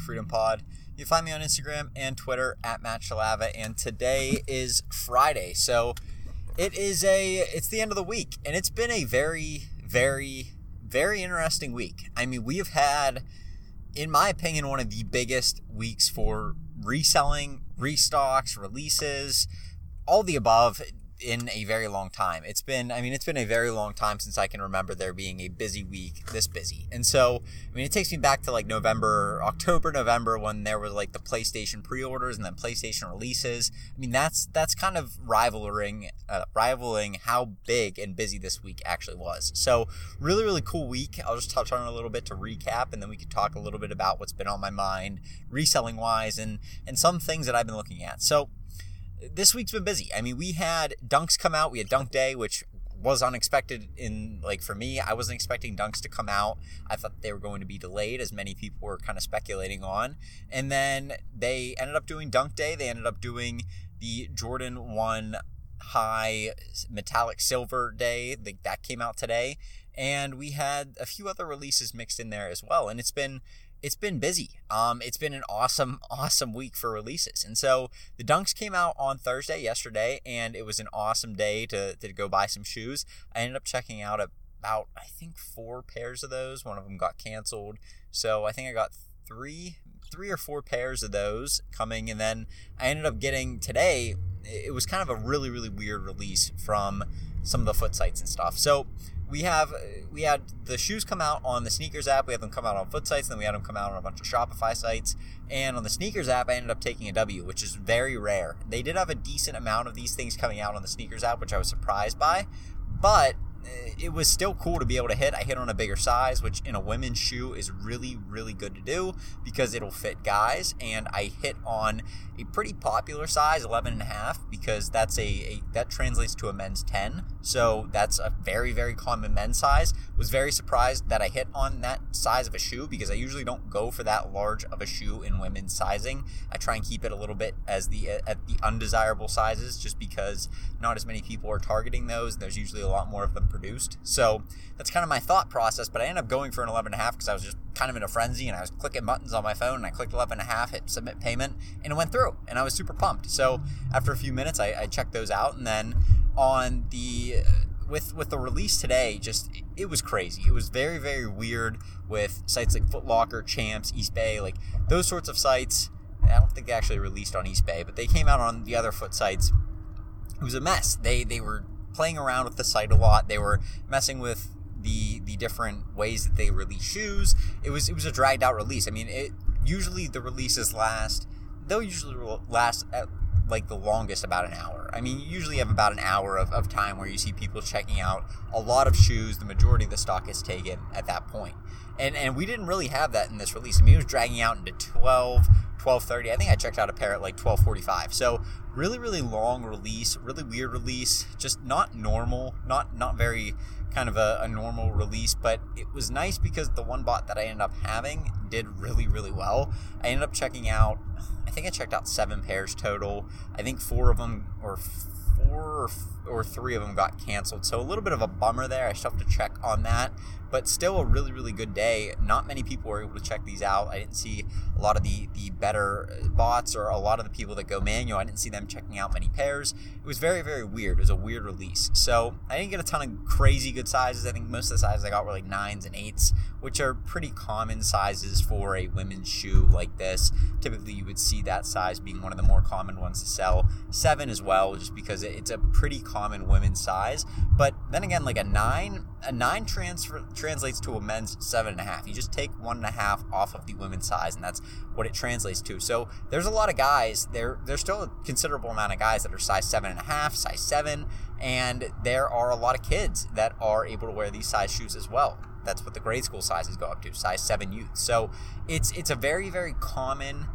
Freedom Pod. You find me on Instagram and Twitter at Matt Shalava, and today is Friday, so it is a it's the end of the week, and it's been a very, very, very interesting week. I mean, we have had, in my opinion, one of the biggest weeks for reselling, restocks, releases, all the above in a very long time. It's been, I mean, it's been a very long time since I can remember there being a busy week this busy. And so, I mean, it takes me back to like November, October, November when there was like the PlayStation pre-orders and then PlayStation releases. I mean, that's that's kind of rivaling uh, rivaling how big and busy this week actually was. So, really, really cool week. I'll just touch on a little bit to recap, and then we could talk a little bit about what's been on my mind reselling wise and and some things that I've been looking at. So this week's been busy. I mean, we had dunks come out. We had dunk day, which was unexpected in like for me i wasn't expecting dunks to come out. I thought they were going to be delayed as many people were kind of speculating on. And then they ended up doing dunk day. They ended up doing the jordan 1 high metallic silver day that came out today. And we had a few other releases mixed in there as well. And it's been it's been busy. Um, it's been an awesome, awesome week for releases. And so the Dunks came out on Thursday, yesterday, and it was an awesome day to, to go buy some shoes. I ended up checking out about, I think, four pairs of those. One of them got canceled. So I think I got three, three or four pairs of those coming. And then I ended up getting today, it was kind of a really, really weird release from some of the foot sites and stuff. So we have uh, we had the shoes come out on the sneakers app. We had them come out on foot sites, then we had them come out on a bunch of Shopify sites. And on the sneakers app, I ended up taking a W, which is very rare. They did have a decent amount of these things coming out on the sneakers app, which I was surprised by. But Eh, it was still cool to be able to hit. I hit on a bigger size, which in a women's shoe is really, really good to do because it'll fit guys. And I hit on a pretty popular size, 11 and a half, because that's a, a that translates to a men's 10. So that's a very, very common men's size. Was very surprised that I hit on that size of a shoe because I usually don't go for that large of a shoe in women's sizing. I try and keep it a little bit as the eh, at the undesirable sizes, just because not as many people are targeting those. There's usually a lot more of them produced. So that's kind of my thought process. But I ended up going for an 11 and a half because I was just kind of in a frenzy and I was clicking buttons on my phone and I clicked 11 and a half, hit submit payment, and it went through. And I was super pumped. So after a few minutes, I, I checked those out. And then on the with with the release today, just it was crazy. It was very very weird with sites like Footlocker, Champs, East Bay, like those sorts of sites. I don't think they actually released on East Bay, but they came out on the other foot sites. It was a mess. They they were playing around with the site a lot. They were messing with the the different ways that they release shoes. It was it was a dragged out release. I mean, it usually the releases last they'll usually last at like the longest about an hour. I mean, you usually have about an hour of, of time where you see people checking out a lot of shoes. The majority of the stock is taken at that point. And and we didn't really have that in this release. I mean, it was dragging out into 12, 12:30. I think I checked out a pair at like 12:45. So really, really long release, really weird release, just not normal, not not very kind of a, a normal release. But it was nice because the one bot that I ended up having did really, really well. I ended up checking out. I think I checked out seven pairs total. I think four of them or four or, three of them got canceled. So a little bit of a bummer there. I still have to check on that but still a really really good day. Not many people were able to check these out. I didn't see a lot of the the better uh, bots or a lot of the people that go manual. I didn't see them checking out many pairs. It was very very weird. It was a weird release. So i didn't get a ton of crazy good sizes. I think most of the sizes i got were like nines and eights which are pretty common sizes for a women's shoe like this. Typically you would see that size being one of the more common ones to sell. Seven as well just because it's a pretty common women's size. But then again like a nine a nine transfer translates to a men's seven and a half. You just take one and a half off of the women's size, and that's what it translates to. So there's a lot of guys. There there's still a considerable amount of guys that are size seven and a half, size seven, and there are a lot of kids that are able to wear these size shoes as well. That's what the grade school sizes go up to, size seven youth. So it's it's a very very common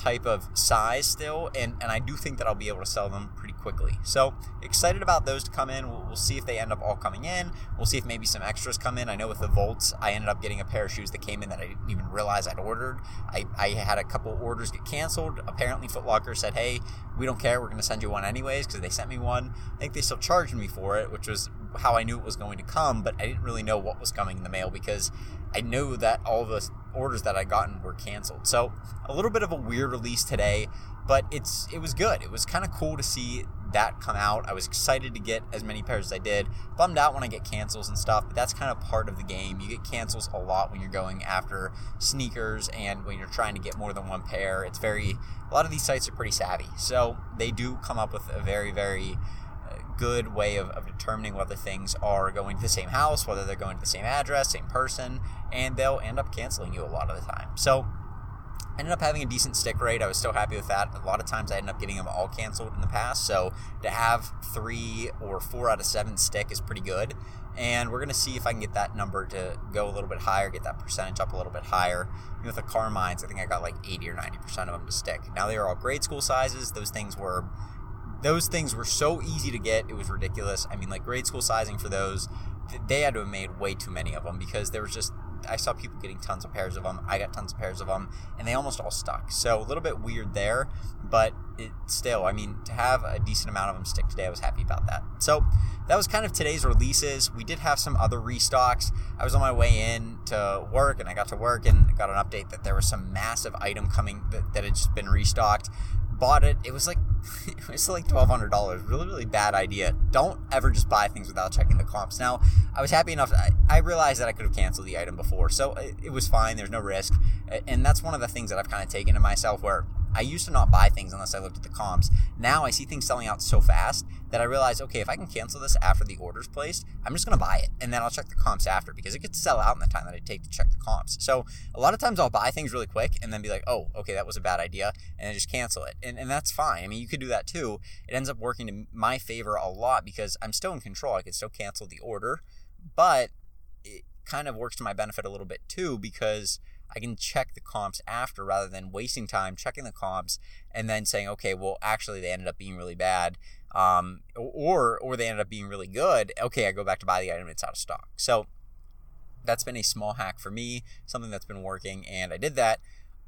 type of size still, and, and I do think that I'll be able to sell them pretty quickly. So excited about those to come in. We'll, we'll, see if they end up all coming in. We'll see if maybe some extras come in. I know with the Volts, I ended up getting a pair of shoes that came in that I didn't even realize I'd ordered. I, I had a couple orders get canceled. Apparently, Footlocker said, hey, we don't care. We're going to send you one anyways because they sent me one. I think they still charged me for it, which was how I knew it was going to come, but I didn't really know what was coming in the mail because I know that all of us orders that I gotten were canceled. So a little bit of a weird release today, but it's it was good. It was kind of cool to see that come out. I was excited to get as many pairs as I did. Bummed out when I get cancels and stuff, but that's kind of part of the game. You get cancels a lot when you're going after sneakers and when you're trying to get more than one pair. It's very a lot of these sites are pretty savvy, so they do come up with a very very good way of, of determining whether things are going to the same house, whether they're going to the same address, same person, and they'll end up canceling you a lot of the time. So I ended up having a decent stick rate. I was still happy with that. A lot of times I ended up getting them all canceled in the past. So to have three or four out of seven stick is pretty good. And we're going to see if I can get that number to go a little bit higher, get that percentage up a little bit higher. With the Carmines, I think I got like 80 or 90% of them to stick. Now they are all grade school sizes. Those things were those things were so easy to get. It was ridiculous. I mean, like grade school sizing for those, they had to have made way too many of them because there was just I saw people getting tons of pairs of them. I got tons of pairs of them, and they almost all stuck. So a little bit weird there, but it still, I mean, to have a decent amount of them stick today, I was happy about that. So that was kind of today's releases. We did have some other restocks. I was on my way in to work, and I got to work and got an update that there was some massive item coming that, that had just been restocked bought it. It was like it was like twelve hundred dollars. Really, really bad idea. Don't ever just buy things without checking the comps. Now, I was happy enough. I, I realized that I could have canceled the item before, so it, it was fine. There's no risk, and that's one of the things that I've kind of taken to myself where I used to not buy things unless I looked at the comps. Now I see things selling out so fast that I realize, okay, if I can cancel this after the order's placed, I'm just going to buy it and then I'll check the comps after because it gets sell out in the time that I take to check the comps. So a lot of times I'll buy things really quick and then be like, oh, okay, that was a bad idea, and then just cancel it. And, and that's fine. I mean, you could do that too. It ends up working to my favor a lot because I'm still in control. I can still cancel the order, but it kind of works to my benefit a little bit too because I can check the comps after rather than wasting time checking the comps and then saying, okay, well, actually they ended up being really bad, um, or or they ended up being really good. Okay, I go back to buy the item; it's out of stock. So that's been a small hack for me, something that's been working, and I did that.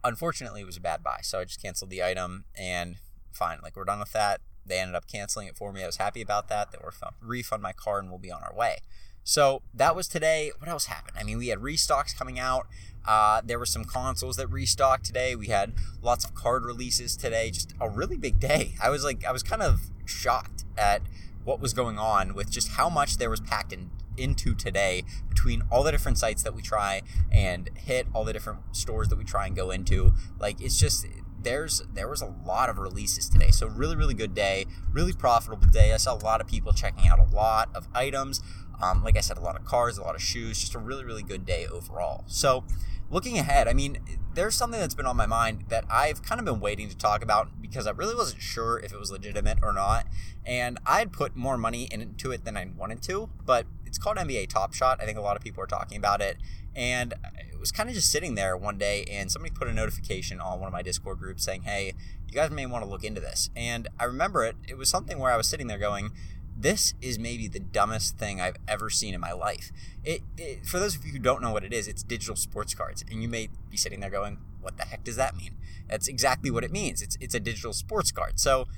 Unfortunately, it was a bad buy, so I just canceled the item and fine, like we're done with that. They ended up canceling it for me. I was happy about that. They were refund my card and we'll be on our way. So that was today. What else happened? I mean, we had restocks coming out. Uh, there were some consoles that restocked today. We had lots of card releases today. Just a really big day. I was like, I was kind of shocked at what was going on with just how much there was packed in into today between all the different sites that we try and hit all the different stores that we try and go into like it's just there's there was a lot of releases today so really really good day really profitable day i saw a lot of people checking out a lot of items um, like I said, a lot of cars, a lot of shoes, just a really, really good day overall. So, looking ahead, I mean, there's something that's been on my mind that I've kind of been waiting to talk about because I really wasn't sure if it was legitimate or not. And I'd put more money into it than I wanted to, but it's called NBA Top Shot. I think a lot of people are talking about it. And it was kind of just sitting there one day, and somebody put a notification on one of my Discord groups saying, hey, you guys may want to look into this. And I remember it. It was something where I was sitting there going, this is maybe the dumbest thing I've ever seen in my life. It, it, for those of you who don't know what it is, it's digital sports cards, and you may be sitting there going, "What the heck does that mean?" That's exactly what it means. It's it's a digital sports card. So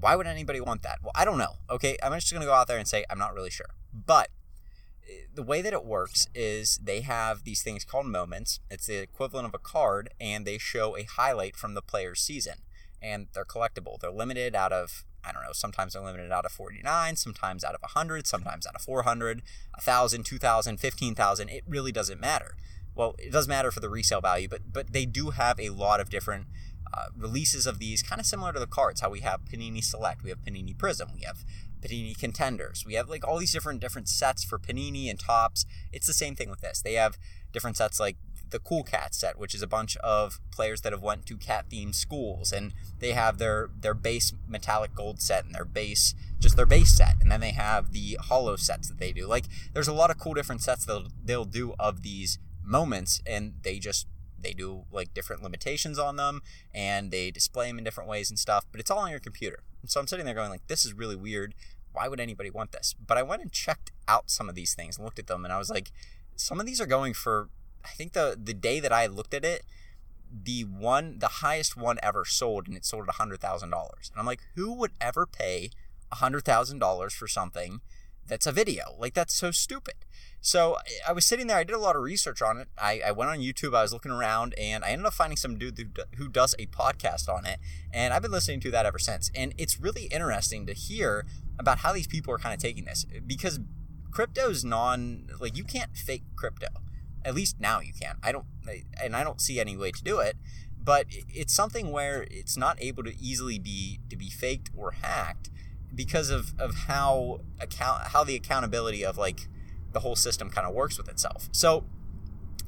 why would anybody want that? Well, I don't know. Okay, I'm just to go out there and say I'm not really sure. But the way that it works is they have these things called moments. It's the equivalent of a card, and they show a highlight from the player's season. And they're collectible. They're limited out of I don't know, sometimes they're limited out of 49, sometimes out of 100, sometimes out of 400, 1,000, 2,000, 15,000. It really doesn't matter. Well, it does matter for the resale value, but but they do have a lot of different uh, releases of these, kind of similar to the cards. How we have Panini Select, we have Panini Prism, we have Panini Contenders, we have like all these different different sets for Panini and Topps. It's the same thing with this. They have different sets like the Cool Cat set, which is a bunch of players that have went to cat themed schools, and they have their their base metallic gold set and their base just their base set, and then they have the hollow sets that they do. Like there's a lot of cool different sets that they'll, they'll do of these moments, and they just they do like different limitations on them, and they display them in different ways and stuff. But it's all on your computer, and so I'm sitting there going like, this is really weird. Why would anybody want this? But I went and checked out some of these things and looked at them, and I was like, some of these are going for I think the the day that I looked at it, the one the highest one ever sold and it sold at a hundred thousand dollars. And I'm like, who would ever pay a hundred thousand dollars for something that's a video. Like that's so stupid. So I was sitting there. I did a lot of research on it. I, I went on YouTube. I was looking around, and I ended up finding some dude who, who does a podcast on it. And I've been listening to that ever since. And it's really interesting to hear about how these people are kind of taking this because crypto's non like you can't fake crypto. At least now you can. I don't, and I don't see any way to do it. But it's something where it's not able to easily be to be faked or hacked because of, of how account how the accountability of like the whole system kind of works with itself. So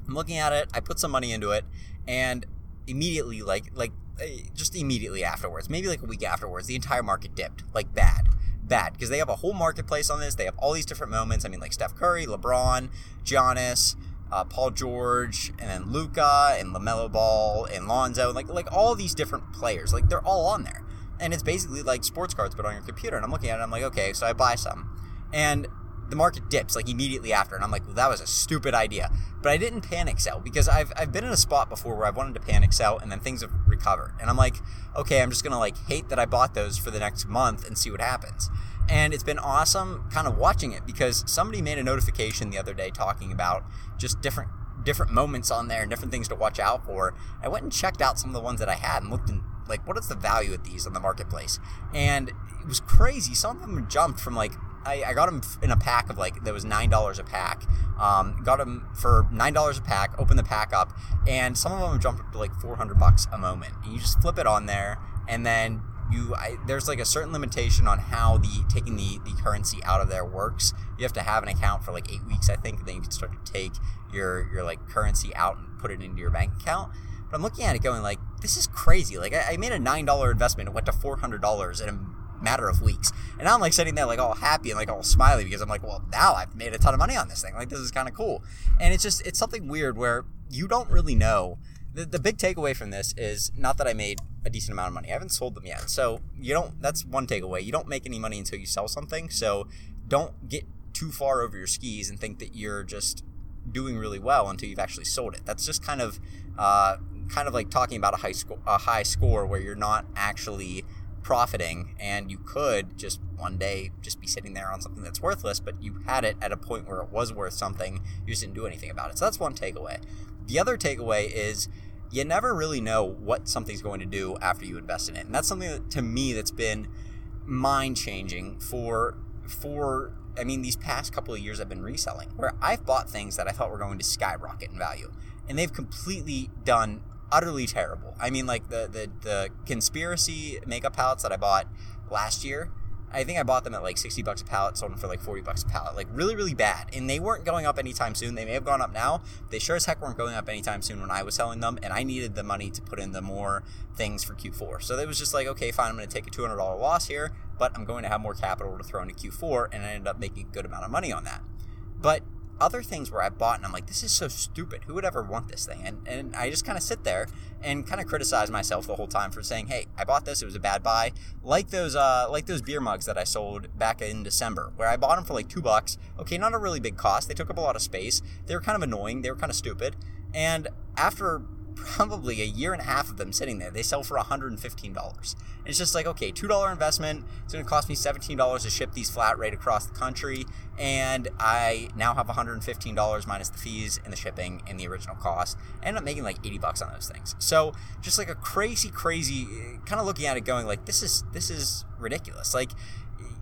I'm looking at it, I put some money into it, and immediately, like like eh, just immediately afterwards, maybe like a week afterwards, the entire market dipped like bad. Bad because they have a whole marketplace on this. They have all these different moments. I mean, like Steph Curry, LeBron, Giannis, uh, Paul George, and then Luka and Lamelo Ball and Lonzo, like like all these different players. Like they're all on there, and it's basically like sports cards but on your computer. And I'm looking at it, I'm like, okay, so I buy some, and the market dips like immediately after, and I'm like, well, that was a stupid idea. But I didn't panic sell because I've, I've been in a spot before where I've wanted to panic sell and then things have recovered. And I'm like, okay, I'm just gonna like hate that I bought those for the next month and see what happens. And it's been awesome kind of watching it because somebody made a notification the other day talking about just different different moments on there and different things to watch out for. I went and checked out some of the ones that I had and looked and like what is the value of these on the marketplace. And it was crazy. Some of them jumped from like I, I got them in a pack of like there was nine dollars a pack. Um, got them for nine dollars a pack. Open the pack up, and some of them jumped up to like four hundred bucks a moment. And you just flip it on there, and then you I, there's like a certain limitation on how the taking the the currency out of there works. You have to have an account for like eight weeks, I think. and Then you can start to take your your like currency out and put it into your bank account. But I'm looking at it going like, this is crazy. Like I, I made a nine dollar investment. It went to four hundred dollars in a matter of weeks. And I'm like sitting there like all happy and like all smiley because I'm like, well, now I've made a ton of money on this thing. Like this is kind of cool. And it's just it's something weird where you don't really know. The, the big takeaway from this is not that I made a decent amount of money. I haven't sold them yet. So you don't that's one takeaway. You don't make any money until you sell something. So don't get too far over your skis and think that you're just doing really well until you've actually sold it. That's just kind of uh, kind of like talking about a high score a high score where you're not actually profiting and you could just one day just be sitting there on something that's worthless but you had it at a point where it was worth something you just didn't do anything about it. So that's one takeaway. The other takeaway is you never really know what something's going to do after you invest in it and that's something that to me that's been mind changing for for i mean these past couple of years i've been reselling where i've bought things that i thought were going to skyrocket in value and they've completely done utterly terrible. I mean, like the the the conspiracy makeup palettes that I bought last year. I think I bought them at like 60 bucks a palette, sold them for like 40 bucks a palette. Like really, really bad. And they weren't going up anytime soon. They may have gone up now. They sure as heck weren't going up anytime soon when I was selling them. And I needed the money to put in the more things for Q4. So it was just like, okay, fine, I'm going to take a $200 loss here, but I'm going to have more capital to throw into Q4. And I ended up making a good amount of money on that. But other things where I bought and I'm like, this is so stupid. Who would ever want this thing? And and I just kind of sit there and kind of criticize myself the whole time for saying, hey, I bought this. It was a bad buy. Like those uh like those beer mugs that I sold back in December, where I bought them for like two bucks. Okay, not a really big cost. They took up a lot of space. They were kind of annoying. They were kind of stupid. And after probably a year and a half of them sitting there. They sell for $115. And it's just like, okay, $2 investment. It's going to cost me $17 to ship these flat rate across the country. And I now have $115 minus the fees and the shipping and the original cost. I end up making like 80 bucks on those things. So just like a crazy, crazy eh, kind of looking at it going like, this is, this is ridiculous. Like,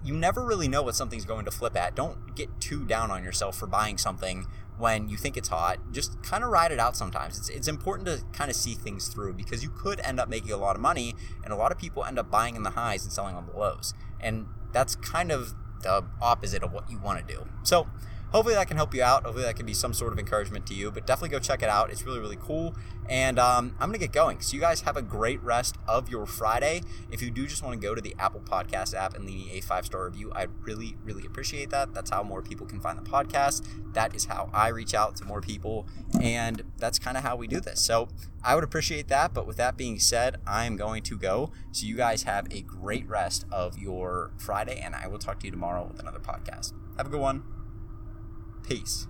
you never really know what something's going to flip at. Don't get too down on yourself for buying something when you think it's hot, just kind of ride it out sometimes. It's, it's important to kind of see things through because you could end up making a lot of money, and a lot of people end up buying in the highs and selling on the lows. And that's kind of the opposite of what you want to do. So, hopefully that can help you out. Hopefully that can be some sort of encouragement to you. But definitely go check it out. It's really, really cool. And um, I'm going to get going. So you guys have a great rest of your Friday. If you do just want to go to the Apple Podcast app and leave me a five star review, I'd really, really appreciate that. That's how more people can find the podcast. That is how I reach out to more people. And that's kind of how we do this. So I would appreciate that. But with that being said, I am going to go. So you guys have a great rest of your Friday. And I will talk to you tomorrow with another podcast. Have a good one. Peace.